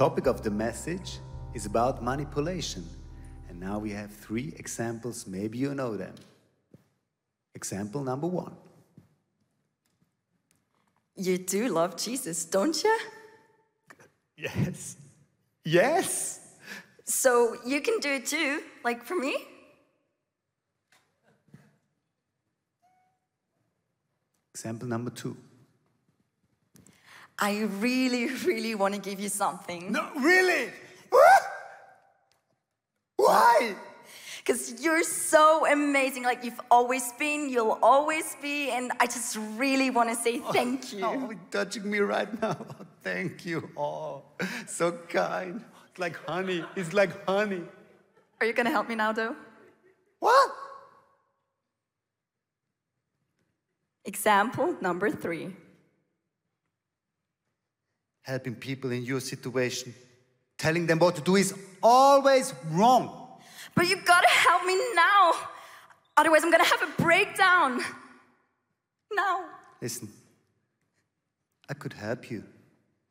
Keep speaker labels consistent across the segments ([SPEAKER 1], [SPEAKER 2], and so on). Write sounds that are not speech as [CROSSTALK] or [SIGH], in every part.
[SPEAKER 1] topic of the message is about manipulation. And now we have three examples. Maybe you know them. Example number one.
[SPEAKER 2] You do love Jesus, don't you?
[SPEAKER 1] Yes. Yes.
[SPEAKER 2] So you can do it too, like for me?
[SPEAKER 1] Example number two.
[SPEAKER 2] I really, [LAUGHS] really want to give you something.
[SPEAKER 1] No, really? What? Why?
[SPEAKER 2] Because you're so amazing. Like you've always been, you'll always be. And I just really want to say oh, thank [LAUGHS] you.
[SPEAKER 1] Oh, you're touching me right now. [LAUGHS] Thank you. Oh, so kind. It's like honey. It's like honey.
[SPEAKER 2] Are you going to help me now, though?
[SPEAKER 1] What?
[SPEAKER 2] Example number three.
[SPEAKER 1] Helping people in your situation, telling them what to do is always wrong.
[SPEAKER 2] But you've gotta help me now. Otherwise, I'm gonna have a breakdown. Now.
[SPEAKER 1] Listen, I could help you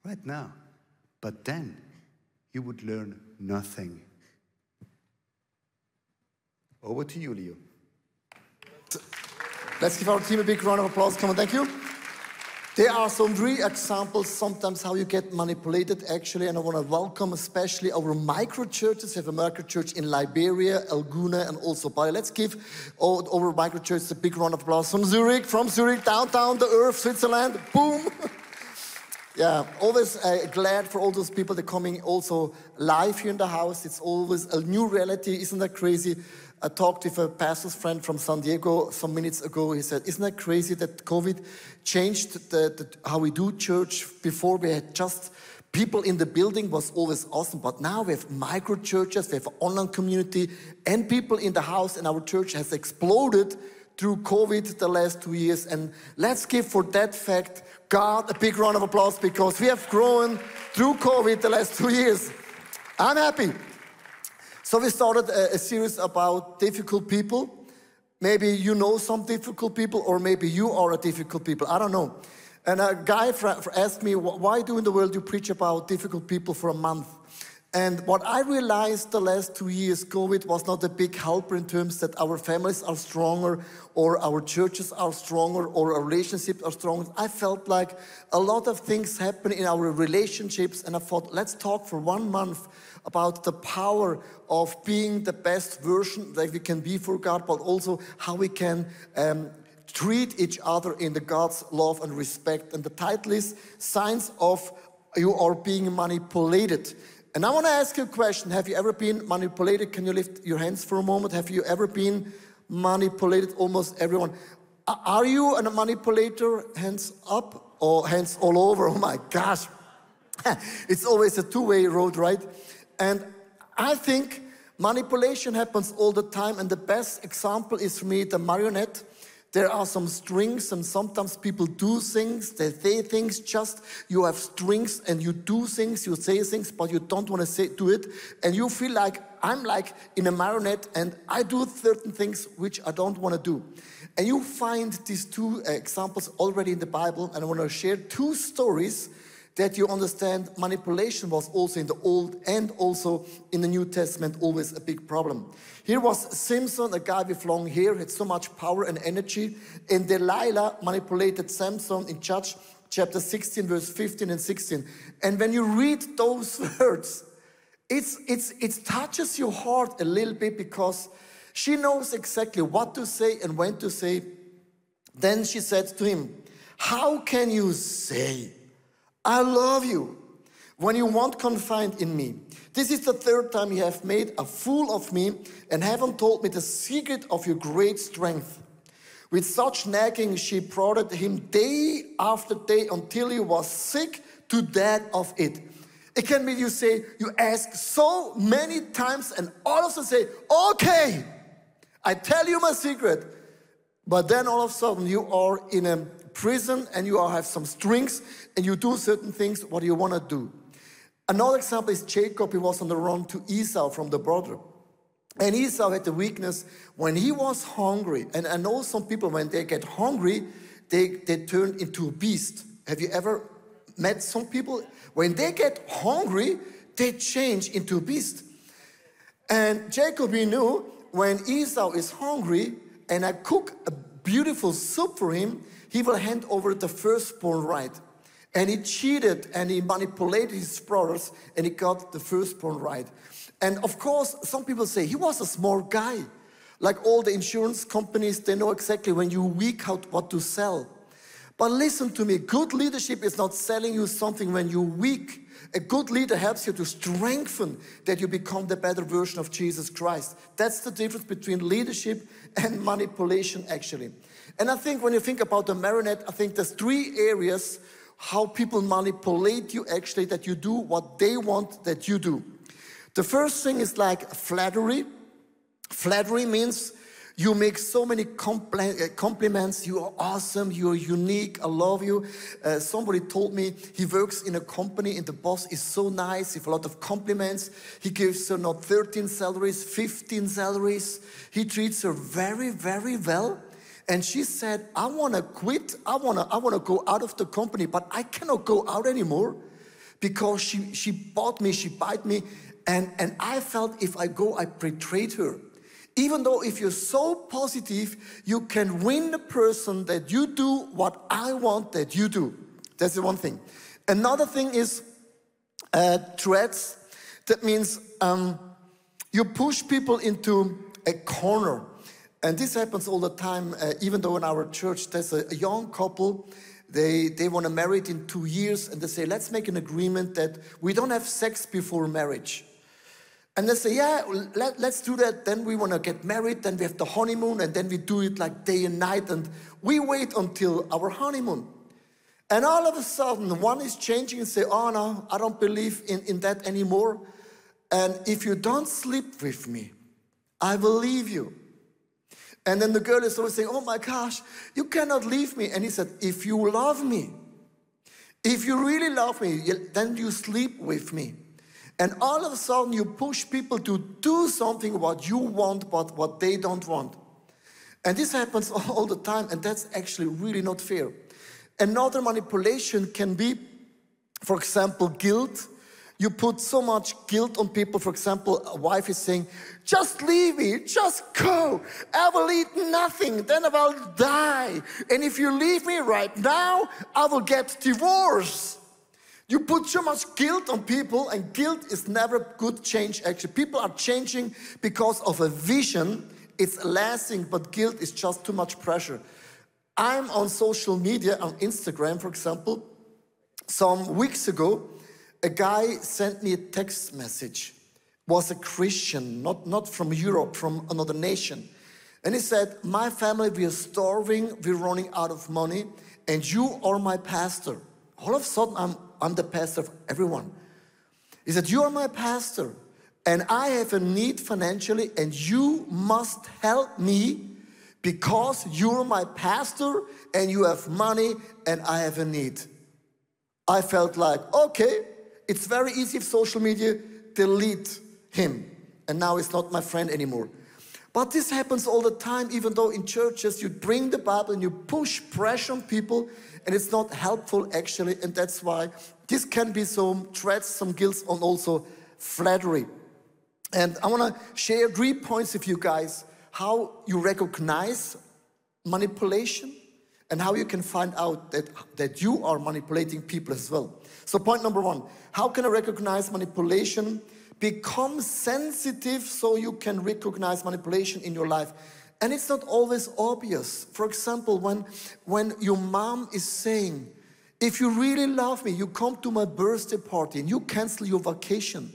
[SPEAKER 1] right now, but then you would learn nothing. Over to you, Leo.
[SPEAKER 3] Let's give our team a big round of applause. Come on, thank you. There are some three examples sometimes how you get manipulated actually, and I want to welcome especially our micro churches. We have a micro church in Liberia, El Gouna, and also Bali. Let's give all our micro churches a big round of applause from Zurich, from Zurich, downtown the earth, Switzerland. Boom. [LAUGHS] Yeah, always uh, glad for all those people that are coming also live here in the house. It's always a new reality. Isn't that crazy? I talked with a pastor's friend from San Diego some minutes ago. He said, Isn't that crazy that COVID changed the, the, how we do church? Before we had just people in the building was always awesome, but now we have micro churches, we have online community, and people in the house, and our church has exploded through COVID the last two years. And let's give for that fact God a big round of applause because we have grown through COVID the last two years. I'm happy. So we started a, a series about difficult people. Maybe you know some difficult people, or maybe you are a difficult people. I don't know. And a guy asked me, why do in the world you preach about difficult people for a month? And what I realized the last two years, COVID was not a big helper in terms that our families are stronger or our churches are stronger or our relationships are stronger. I felt like a lot of things happen in our relationships, and I thought, let's talk for one month about the power of being the best version that we can be for God, but also how we can um, treat each other in the God's love and respect. And the title is Signs of You Are Being Manipulated. And I want to ask you a question. Have you ever been manipulated? Can you lift your hands for a moment? Have you ever been manipulated? Almost everyone. Are you a manipulator? Hands up or hands all over? [LAUGHS] Oh my gosh. [LAUGHS] it's always a two way road, right? And I think manipulation happens all the time. And the best example is for me the marionette. There are some strings, and sometimes people do things, they say things, just you have strings and you do things, you say things, but you don't want to say, do it. And you feel like I'm like in a marionette and I do certain things which I don't want to do. And you find these two examples already in the Bible, and I want to share two stories that you understand manipulation was also in the Old and also in the New Testament always a big problem. Here was Samson, a guy with long hair, had so much power and energy, and Delilah manipulated Samson in Judge chapter 16, verse 15 and 16. And when you read those [LAUGHS] words, it's, it's, it touches your heart a little bit because she knows exactly what to say and when to say. Then she said to him, How can you say? I love you when you want confide in me. This is the third time you have made a fool of me and haven't told me the secret of your great strength. With such nagging, she prodded him day after day until he was sick to death of it. It can be you say, you ask so many times and all of a sudden say, okay, I tell you my secret. But then all of a sudden you are in a prison and you have some strings and you do certain things what you want to do. Another example is Jacob. He was on the run to Esau from the brother. And Esau had the weakness when he was hungry. And I know some people, when they get hungry, they, they turn into a beast. Have you ever met some people? When they get hungry, they change into a beast. And Jacob, he knew when Esau is hungry and I cook a beautiful soup for him, he will hand over the firstborn right. And he cheated and he manipulated his brothers and he got the firstborn right. And of course, some people say he was a smart guy. Like all the insurance companies, they know exactly when you weak out what to sell. But listen to me, good leadership is not selling you something when you're weak. A good leader helps you to strengthen that you become the better version of Jesus Christ. That's the difference between leadership and manipulation, actually. And I think when you think about the marionette, I think there's three areas how people manipulate you actually that you do what they want that you do. The first thing is like flattery. Flattery means you make so many compl- uh, compliments. You are awesome. You are unique. I love you. Uh, somebody told me he works in a company and the boss is so nice. With a lot of compliments. He gives her not 13 salaries, 15 salaries. He treats her very, very well. And she said, I want to quit. I want to I wanna go out of the company, but I cannot go out anymore because she, she bought me, she bought me. And, and I felt if I go, I betrayed her. Even though if you're so positive, you can win the person that you do what I want that you do. That's the one thing. Another thing is uh, threats. That means um, you push people into a corner. And this happens all the time, uh, even though in our church there's a, a young couple, they, they want to marry it in two years, and they say, let's make an agreement that we don't have sex before marriage. And they say, yeah, let, let's do that. Then we want to get married. Then we have the honeymoon. And then we do it like day and night. And we wait until our honeymoon. And all of a sudden, one is changing and say, oh no, I don't believe in, in that anymore. And if you don't sleep with me, I will leave you. And then the girl is always saying, oh my gosh, you cannot leave me. And he said, if you love me, if you really love me, then you sleep with me. And all of a sudden, you push people to do something what you want, but what they don't want. And this happens [LAUGHS] all the time, and that's actually really not fair. Another manipulation can be, for example, guilt. You put so much guilt on people. For example, a wife is saying, Just leave me, just go. I will eat nothing, then I will die. And if you leave me right now, I will get divorced. You put so much guilt on people, and guilt is never good change, actually. People are changing because of a vision. It's lasting, but guilt is just too much pressure. I'm on social media, on Instagram, for example. Some weeks ago, a guy sent me a text message. Was a Christian, not, not from Europe, from another nation. And he said, My family, we are starving, we're running out of money, and you are my pastor. All of a sudden, I'm I'm the pastor of everyone. He said, You are my pastor, and I have a need financially, and you must help me because you're my pastor and you have money and I have a need. I felt like, okay, it's very easy if social media delete him, and now he's not my friend anymore. But this happens all the time, even though in churches you bring the Bible and you push pressure on people and it's not helpful actually, and that's why this can be some threats, some guilt, and also flattery. And I want to share three points with you guys how you recognize manipulation and how you can find out that, that you are manipulating people as well. So, point number one how can I recognize manipulation? Become sensitive so you can recognize manipulation in your life. And it's not always obvious. For example, when, when your mom is saying, if you really love me, you come to my birthday party and you cancel your vacation.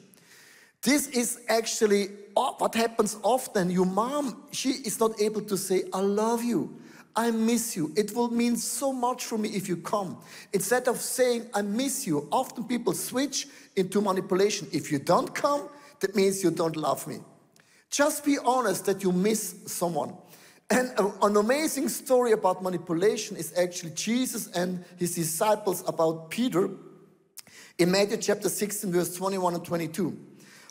[SPEAKER 3] This is actually oh, what happens often. Your mom, she is not able to say, I love you. I miss you. It will mean so much for me if you come. Instead of saying, I miss you, often people switch into manipulation. If you don't come, that means you don't love me. Just be honest that you miss someone. And an amazing story about manipulation is actually Jesus and his disciples about Peter in Matthew chapter 16, verse 21 and 22.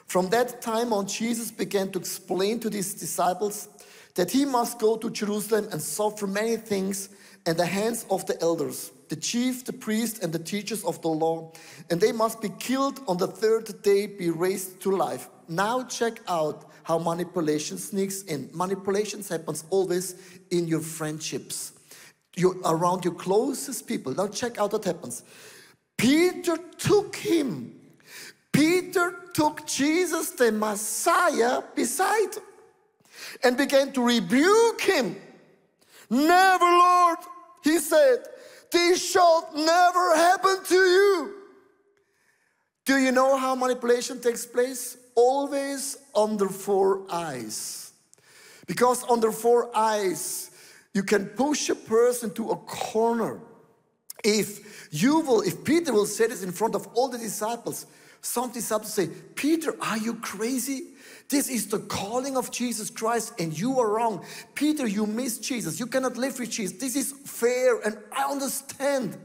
[SPEAKER 3] From that time on, Jesus began to explain to his disciples that he must go to Jerusalem and suffer many things and the hands of the elders, the chief, the priests, and the teachers of the law, and they must be killed on the third day, be raised to life. Now check out how manipulation sneaks in. Manipulations happens always in your friendships, you around your closest people. Now check out what happens. Peter took him. Peter took Jesus, the Messiah, beside and began to rebuke him. Never, Lord, he said, this shall never happen to you. Do you know how manipulation takes place? Always under four eyes. Because under four eyes, you can push a person to a corner. If you will, if Peter will say this in front of all the disciples, some disciples say, Peter, are you crazy? This is the calling of Jesus Christ, and you are wrong. Peter, you miss Jesus. You cannot live with Jesus. This is fair, and I understand.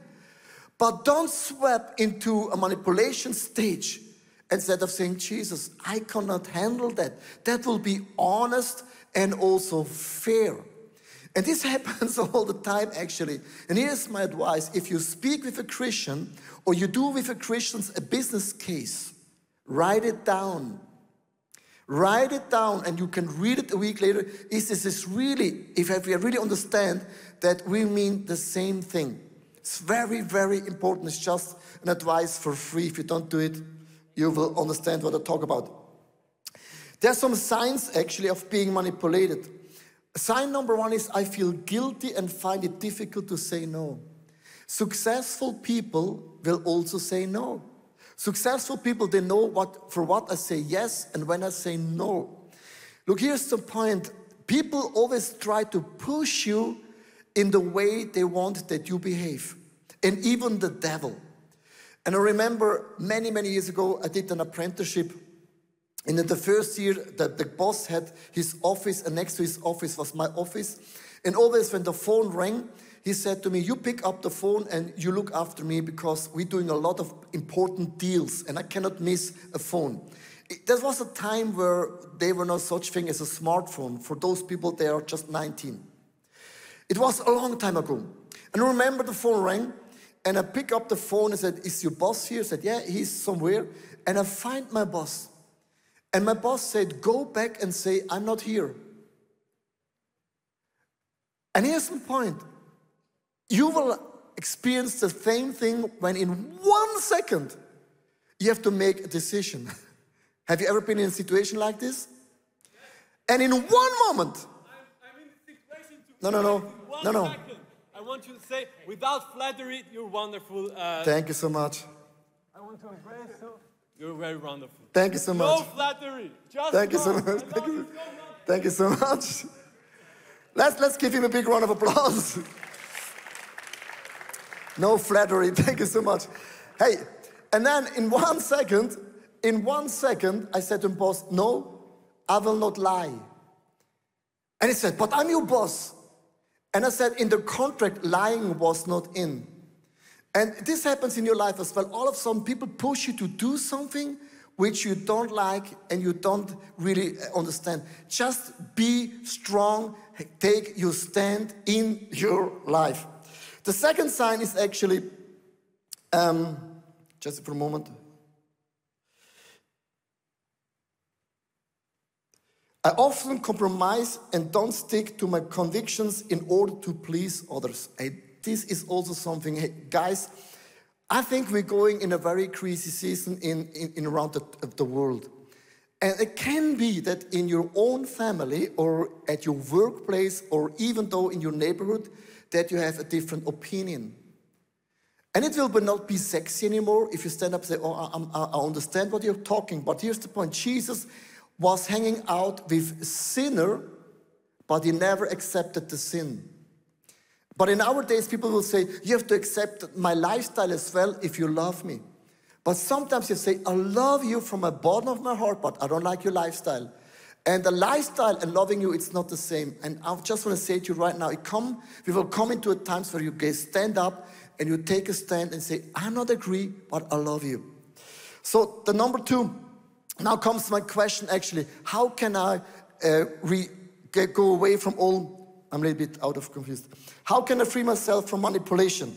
[SPEAKER 3] But don't sweep into a manipulation stage instead of saying, Jesus, I cannot handle that. That will be honest and also fair. And this [LAUGHS] happens all the time, actually. And here's my advice if you speak with a Christian or you do with a Christian a business case, write it down. Write it down and you can read it a week later. Is this is really, if we really understand that we mean the same thing? It's very, very important. It's just an advice for free. If you don't do it, you will understand what I talk about. There are some signs actually of being manipulated. Sign number one is I feel guilty and find it difficult to say no. Successful people will also say no. Successful people, they know what for what I say yes and when I say no. Look, here's the point. People always try to push you in the way they want that you behave. And even the devil. And I remember many, many years ago, I did an apprenticeship. And in the first year, the, the boss had his office, and next to his office was my office. And always when the phone rang, he said to me, You pick up the phone and you look after me because we're doing a lot of important deals and I cannot miss a phone. There was a time where there were no such thing as a smartphone. For those people, they are just 19. It was a long time ago. And I remember the phone rang and I pick up the phone and said, Is your boss here? I said, Yeah, he's somewhere. And I find my boss. And my boss said, Go back and say, I'm not here. And here's the point you will experience the same thing when in one second you have to make a decision. [LAUGHS] have you ever been in a situation like this? And in one moment,
[SPEAKER 4] I'm, in situation
[SPEAKER 3] no, no, no, no, no.
[SPEAKER 4] Second, I want you to say, without flattery, you're wonderful. Uh,
[SPEAKER 3] Thank you so much.
[SPEAKER 4] I want to embrace you. You're very wonderful.
[SPEAKER 3] Thank you so much.
[SPEAKER 4] No flattery. Just
[SPEAKER 3] Thank you so much. Thank you. Thank you so much. Let's, let's give him a big round of applause. [LAUGHS] No flattery. [LAUGHS] Thank you so much. Hey, and then in one second, in one second, I said to him, boss, no, I will not lie. And he said, but I'm your boss. And I said, in the contract, lying was not in. And this happens in your life as well. All of a sudden, people push you to do something which you don't like and you don't really understand. Just be strong, take your stand in your life. The second sign is actually, um, just for a moment. I often compromise and don't stick to my convictions in order to please others. I, this is also something, hey, guys, I think we're going in a very crazy season in, in, in around the, the world. And it can be that in your own family or at your workplace or even though in your neighborhood, that you have a different opinion. And it will not be sexy anymore if you stand up and say, Oh, I, I understand what you're talking. But here's the point Jesus was hanging out with a sinner, but he never accepted the sin. But in our days, people will say, You have to accept my lifestyle as well if you love me. But sometimes you say, I love you from the bottom of my heart, but I don't like your lifestyle. And the lifestyle and loving you, it's not the same. And I just want to say to you right now, it come, we will come into a times where you can stand up and you take a stand and say, I not agree, but I love you. So the number two, now comes my question actually, how can I uh, re, get, go away from all I'm a little bit out of confused. How can I free myself from manipulation?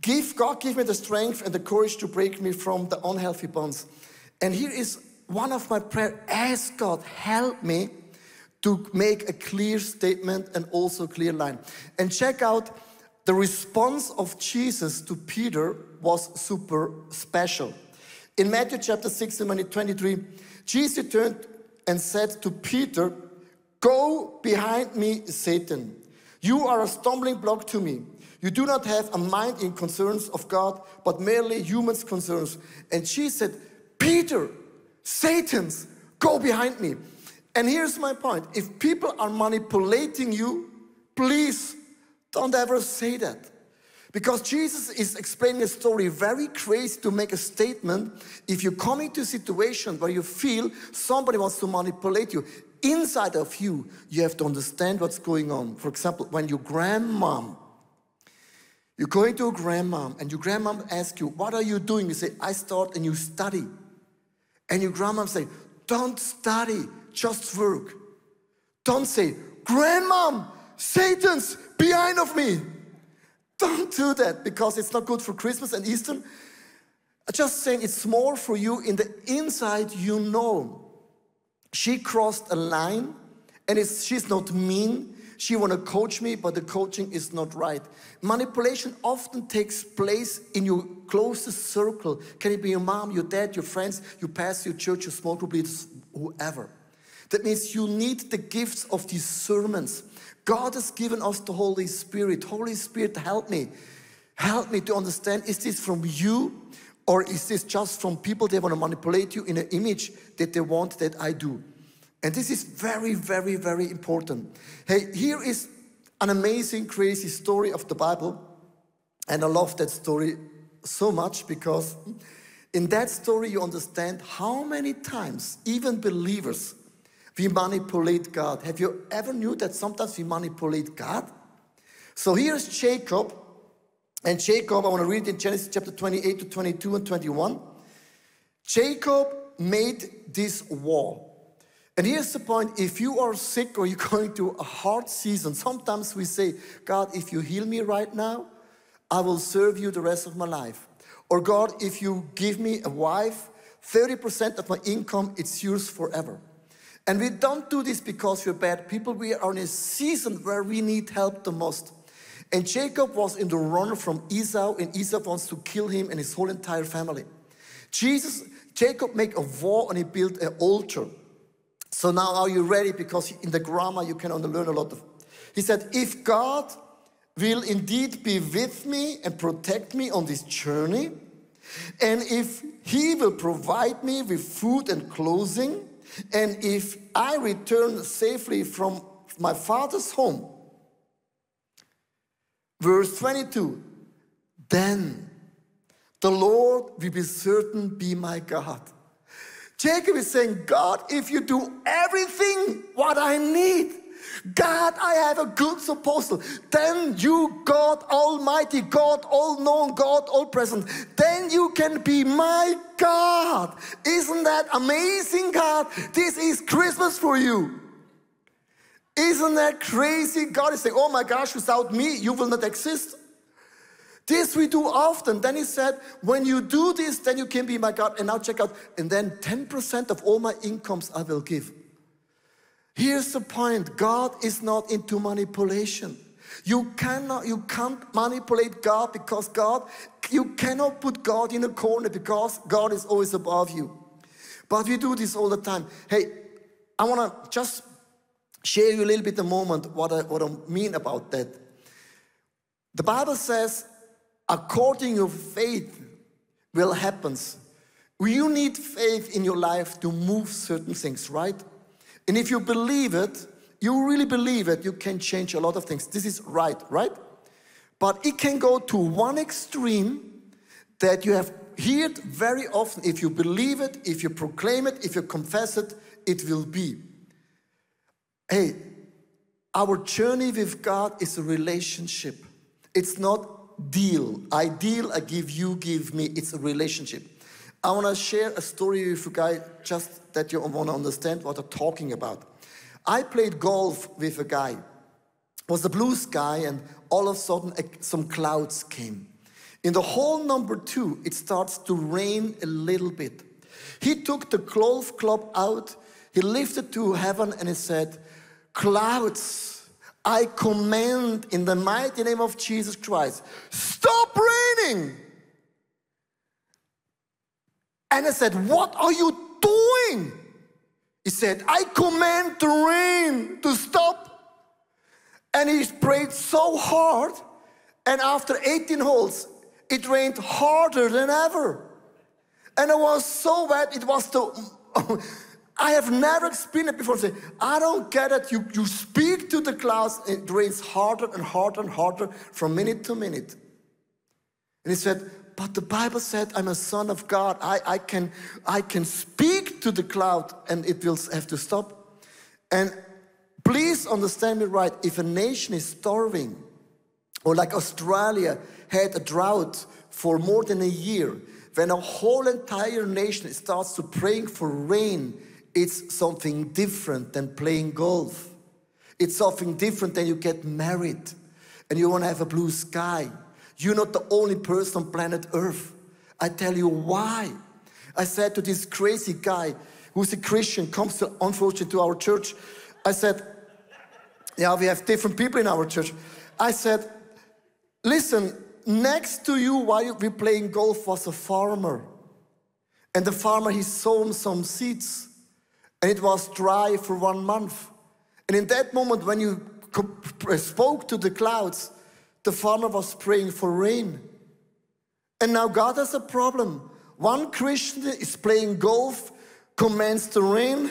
[SPEAKER 3] Give God give me the strength and the courage to break me from the unhealthy bonds. And here is one of my prayer. Ask God, help me to make a clear statement and also clear line. And check out the response of Jesus to Peter was super special. In Matthew chapter 6 and 23, Jesus turned and said to Peter, Go behind me, Satan. You are a stumbling block to me. You do not have a mind in concerns of God, but merely human's concerns. And she said, Peter, Satan's, go behind me. And here's my point if people are manipulating you, please don't ever say that. Because Jesus is explaining a story very crazy to make a statement. If you're coming to a situation where you feel somebody wants to manipulate you, inside of you, you have to understand what's going on. For example, when your grandmom, you're going to a grandmom and your grandmom asks you, What are you doing? You say, I start and you study. And your grandmom say, Don't study, just work. Don't say, Grandmom, Satan's behind of me. Don't do that because it's not good for Christmas and Easter. I'm just saying it's more for you in the inside you know. She crossed a line and she's not mean. She want to coach me, but the coaching is not right. Manipulation often takes place in your closest circle. Can it be your mom, your dad, your friends, your pastor, your church, your small group leaders, whoever. That means you need the gifts of discernment. God has given us the Holy Spirit. Holy Spirit, help me. Help me to understand is this from you or is this just from people they want to manipulate you in an image that they want that I do? And this is very, very, very important. Hey, here is an amazing, crazy story of the Bible. And I love that story so much because in that story you understand how many times even believers we manipulate God. Have you ever knew that sometimes we manipulate God? So here's Jacob. And Jacob, I want to read in Genesis chapter 28 to 22 and 21. Jacob made this wall. And here's the point if you are sick or you're [LAUGHS] going through a hard season, sometimes we say, God, if you heal me right now, I will serve you the rest of my life. Or God, if you give me a wife, 30% of my income, it's yours forever. And we don't do this because we're bad people. We are in a season where we need help the most. And Jacob was in the run from Esau, and Esau wants to kill him and his whole entire family. Jesus, Jacob made a wall and he built an altar. So now are you ready? Because in the grammar you can only learn a lot of. He said, if God will indeed be with me and protect me on this journey, and if he will provide me with food and clothing, and if I return safely from my father's home, verse 22, then the Lord will be certain be my God. Jacob is saying, God, if you do everything what I need, God, I have a good proposal. Then you, God Almighty, God all known, God all present, then you can be my God. Isn't that amazing, God? This is Christmas for you. Isn't that crazy? God is saying, Oh my gosh, without me, you will not exist. This we do often. Then he said, when you do this, then you can be my God. And now check out, and then 10% of all my incomes I will give. Here's the point God is not into manipulation. You cannot, you can't manipulate God because God, you cannot put God in a corner because God is always above you. But we do this all the time. Hey, I want to just share you a little bit a moment what I, what I mean about that. The Bible says according to faith will happens. You need faith in your life to move certain things, right? And if you believe it, you really believe it, you can change a lot of things. This is right, right? But it can go to one extreme that you have heard very often. If you believe it, if you proclaim it, if you confess it, it will be. Hey, our journey with God is a relationship. It's not deal. I deal, I give, you give me. It's a relationship. I want to share a story with you guys just that you want to understand what I'm talking about. I played golf with a guy. It was a blue sky, and all of a sudden, some clouds came. In the hole number two, it starts to rain a little bit. He took the golf club out, he lifted to heaven, and he said, Clouds, I command in the mighty name of Jesus Christ, stop raining. And I said, What are you doing? He said, I command the rain to stop. And he prayed so hard, and after 18 holes, it rained harder than ever. And it was so wet, it was the. [LAUGHS] I have never experienced it before. Say, I don't get it. You, you speak to the clouds, it rains harder and harder and harder from minute to minute. And he said, but the Bible said I'm a son of God. I, I, can, I can speak to the cloud and it will have to stop. And please understand me right. If a nation is starving, or like Australia had a drought for more than a year, when a whole entire nation starts to praying for rain, it's something different than playing golf. It's something different than you get married and you want to have a blue sky. You're not the only person on planet Earth. I tell you why. I said to this crazy guy who's a Christian, comes to, unfortunately to our church, I said, Yeah, we have different people in our church. I said, Listen, next to you while we're playing golf was a farmer. And the farmer, he sown some seeds. And it was dry for one month. And in that moment, when you spoke to the clouds, the farmer was praying for rain. And now God has a problem. One Christian is playing golf, commands the rain,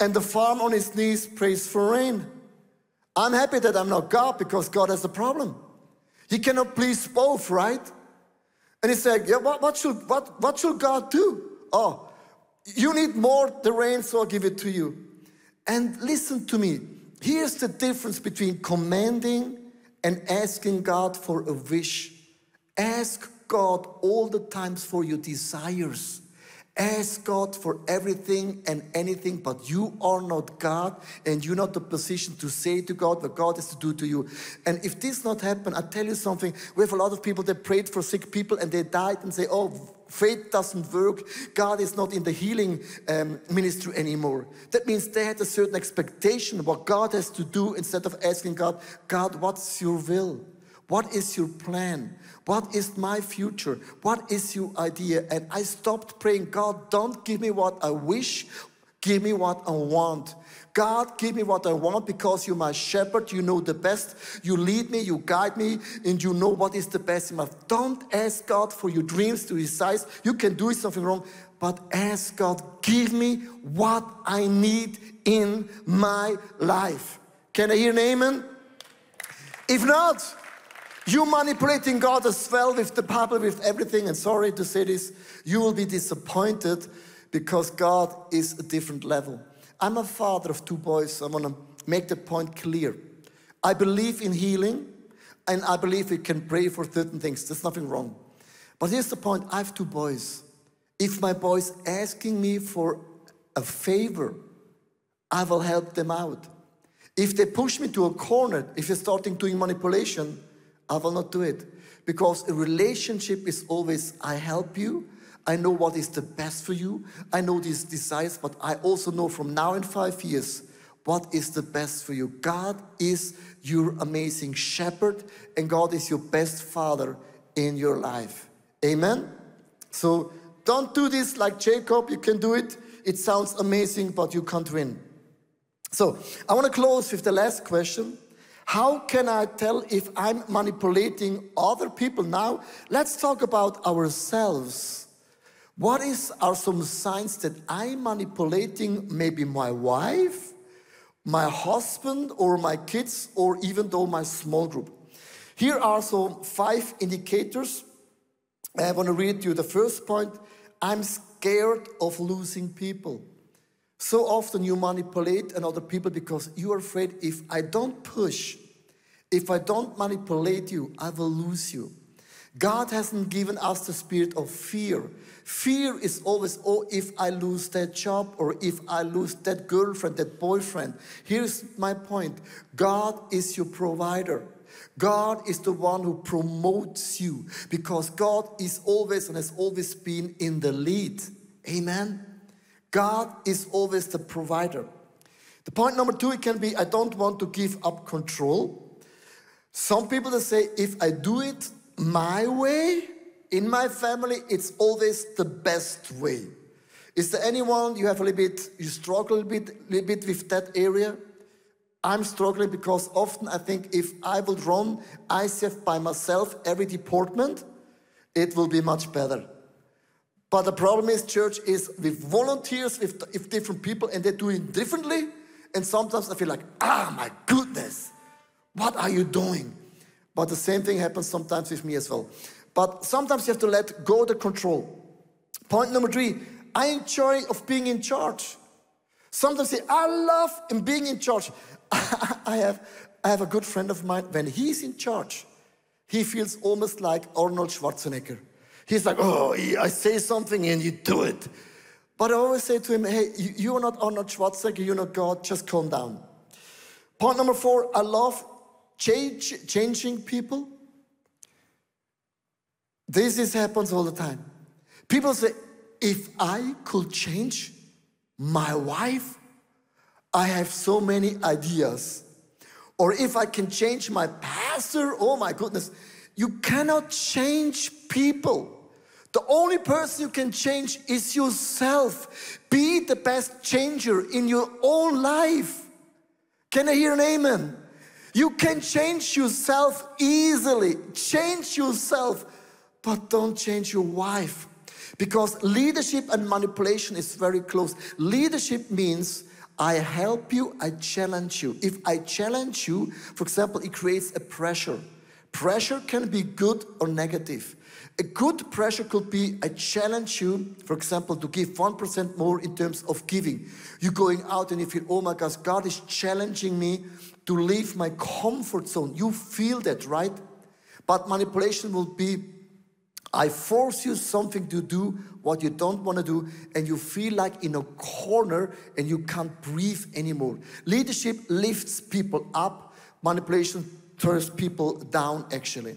[SPEAKER 3] and the farmer on his knees prays for rain. I'm happy that I'm not God because God has a problem. He cannot please both, right? And he said, Yeah, what, what, should, what, what should God do? Oh, you need more the rain, so I'll give it to you. And listen to me. Here's the difference between commanding and asking God for a wish. Ask God all the times for your desires. Ask God for everything and anything, but you are not God and you're not the position to say to God what God has to do to you. And if this not happen, I tell you something, we have a lot of people that prayed for sick people and they died and say, oh, faith doesn't work. God is not in the healing um, ministry anymore. That means they had a certain expectation what God has to do instead of asking God, God, what's your will? What is your plan? What is my future? What is your idea? And I stopped praying, God, don't give me what I wish, give me what I want. God, give me what I want because you're my shepherd. You know the best. You lead me, you guide me, and you know what is the best in my life. Don't ask God for your dreams to his size. You can do something wrong, but ask God, give me what I need in my life. Can I hear an amen? If not, you manipulating God as well with the Bible, with everything, and sorry to say this, you will be disappointed because God is a different level. I'm a father of two boys. I want to make the point clear. I believe in healing, and I believe we can pray for certain things. There's nothing wrong. But here's the point I have two boys. If my boy's asking me for a favor, I will help them out. If they push me to a corner, if they're starting doing manipulation, I will not do it. Because a relationship is always, I help you, I know what is the best for you, I know these desires, but I also know from now in five years what is the best for you. God is your amazing shepherd, and God is your best father in your life. Amen? So don't do this like Jacob, you can do it. It sounds amazing, but you can't win. So I want to close with the last question. How can I tell if I'm manipulating other people? Now, let's talk about ourselves. What is, are some signs that I'm manipulating maybe my wife, my husband, or my kids, or even though my small group? Here are some five indicators. I want to read you the first point. I'm scared of losing people. So often you manipulate another people because you are afraid if I don't push, if I don't manipulate you, I will lose you. God hasn't given us the spirit of fear. Fear is always, oh, if I lose that job or if I lose that girlfriend, that boyfriend. Here's my point God is your provider. God is the one who promotes you because God is always and has always been in the lead. Amen. God is always the provider. The point number two, it can be I don't want to give up control. Some people that say, if I do it my way, in my family, it's always the best way. Is there anyone you have a little bit, you struggle a bit, little bit with that area? I'm struggling because often I think if I would run ICF by myself, every department, it will be much better. But the problem is, church is with volunteers, with, with different people, and they do it differently. And sometimes I feel like, ah, my goodness, what are you doing? But the same thing happens sometimes with me as well. But sometimes you have to let go the control. Point number three, I enjoy of being in charge. Sometimes I love in being in charge. [LAUGHS] I have, I have a good friend of mine, when he's in charge, he feels almost like Arnold Schwarzenegger. He's like, oh, I say something and you do it. But I always say to him, hey, you are not Arnold Schwarzenegger, you're not God, just calm down. Point number four, I love change, changing people. This is, happens all the time. People say, if I could change my wife, I have so many ideas. Or if I can change my pastor, oh my goodness, you cannot change people. The only person you can change is yourself. Be the best changer in your own life. Can I hear an amen? You can change yourself easily. Change yourself, but don't change your wife. Because leadership and manipulation is very close. Leadership means I help you, I challenge you. If I challenge you, for example, it creates a pressure. Pressure can be good or negative. A good pressure could be I challenge you, for example, to give 1% more in terms of giving. You're going out and you feel, oh my gosh, God is challenging me to leave my comfort zone. You feel that, right? But manipulation will be I force you something to do what you don't want to do, and you feel like in a corner and you can't breathe anymore. Leadership lifts people up, manipulation turns people down, actually.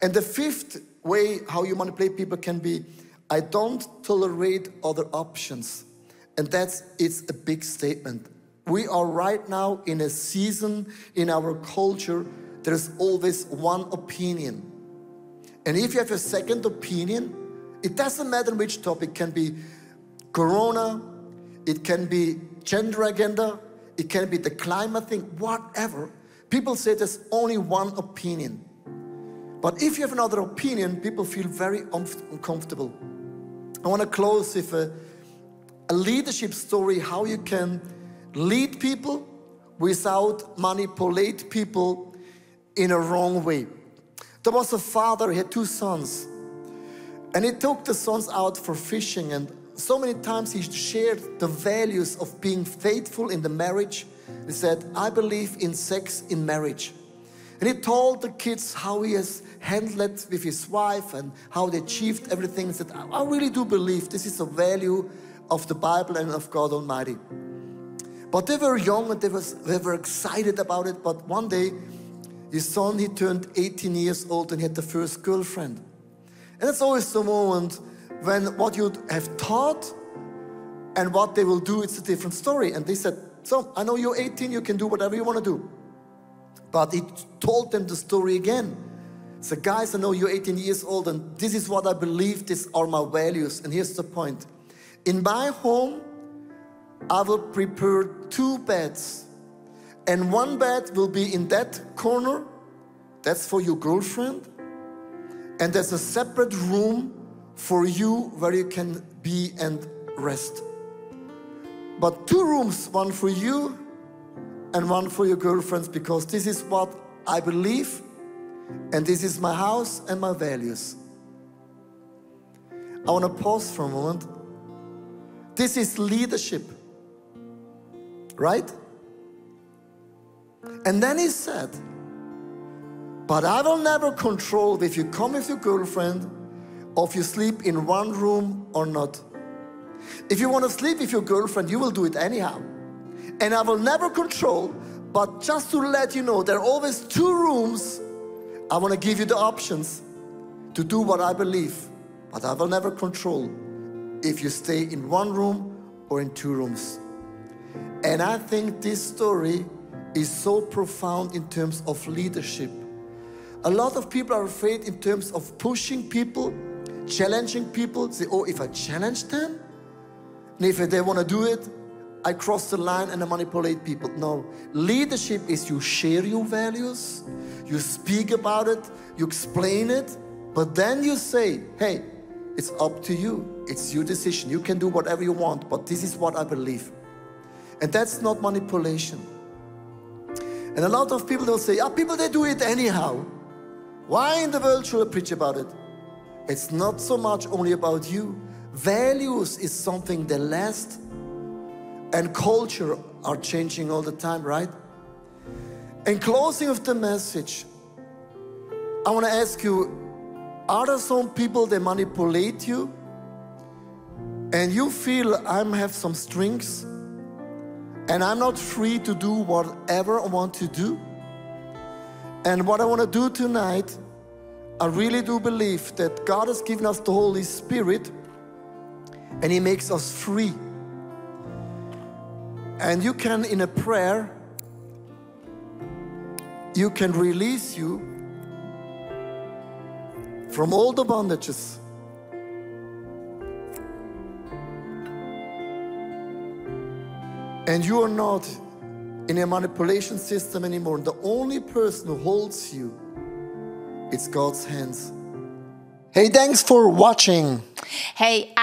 [SPEAKER 3] And the fifth way how you manipulate people can be I don't tolerate other options. And that's it's a big statement. We are right now in a season in our culture, there's always one opinion and if you have a second opinion, it doesn't matter which topic, it can be corona, it can be gender agenda, it can be the climate thing, whatever. People say there's only one opinion. But if you have another opinion, people feel very uncomfortable. I want to close with a, a leadership story how you can lead people without manipulate people in a wrong way. There was a father, he had two sons. And he took the sons out for fishing. And so many times he shared the values of being faithful in the marriage. He said, I believe in sex in marriage. And he told the kids how he has handled it with his wife and how they achieved everything. He said, I really do believe this is a value of the Bible and of God Almighty. But they were young and they, was, they were excited about it. But one day his son, he turned 18 years old and he had the first girlfriend. And it's always the moment when what you have taught and what they will do, it's a different story. And they said, So I know you're 18, you can do whatever you want to do. But he told them the story again. So, guys, I know you're 18 years old, and this is what I believe, these are my values. And here's the point in my home, I will prepare two beds and one bed will be in that corner, that's for your girlfriend. And there's a separate room for you where you can be and rest. But two rooms, one for you and one for your girlfriends, because this is what I believe, and this is my house and my values. I want to pause for a moment. This is leadership, right? And then he said, But I will never control if you come with your girlfriend or if you sleep in one room or not. If you want to sleep with your girlfriend, you will do it anyhow. And I will never control, but just to let you know, there are always two rooms. I want to give you the options to do what I believe, but I will never control if you stay in one room or in two rooms. And I think this story is so profound in terms of leadership. A lot of people are afraid in terms of pushing people, challenging people. Say, oh, if I challenge them, and if they want to do it, I cross the line and I manipulate people. No, leadership is you share your values, you speak about it, you explain it, but then you say, hey, it's up to you. It's your decision. You can do whatever you want, but this is what I believe. And that's not manipulation. And a lot of people will say, ah, people, they do it anyhow. Why in the world should I preach about it? It's not so much only about you. Values is something that lasts, and culture are changing all the time, right? In closing of the message, I want to ask you are there some people that manipulate you and you feel I have some strings and I'm not free to do whatever I want to do? And what I want to do tonight, I really do believe that God has given us the Holy Spirit and He makes us free. And you can, in a prayer, you can release you from all the bondages. And you are not in a manipulation system anymore. The only person who holds you, it's God's hands. Hey, thanks for watching.
[SPEAKER 5] Hey,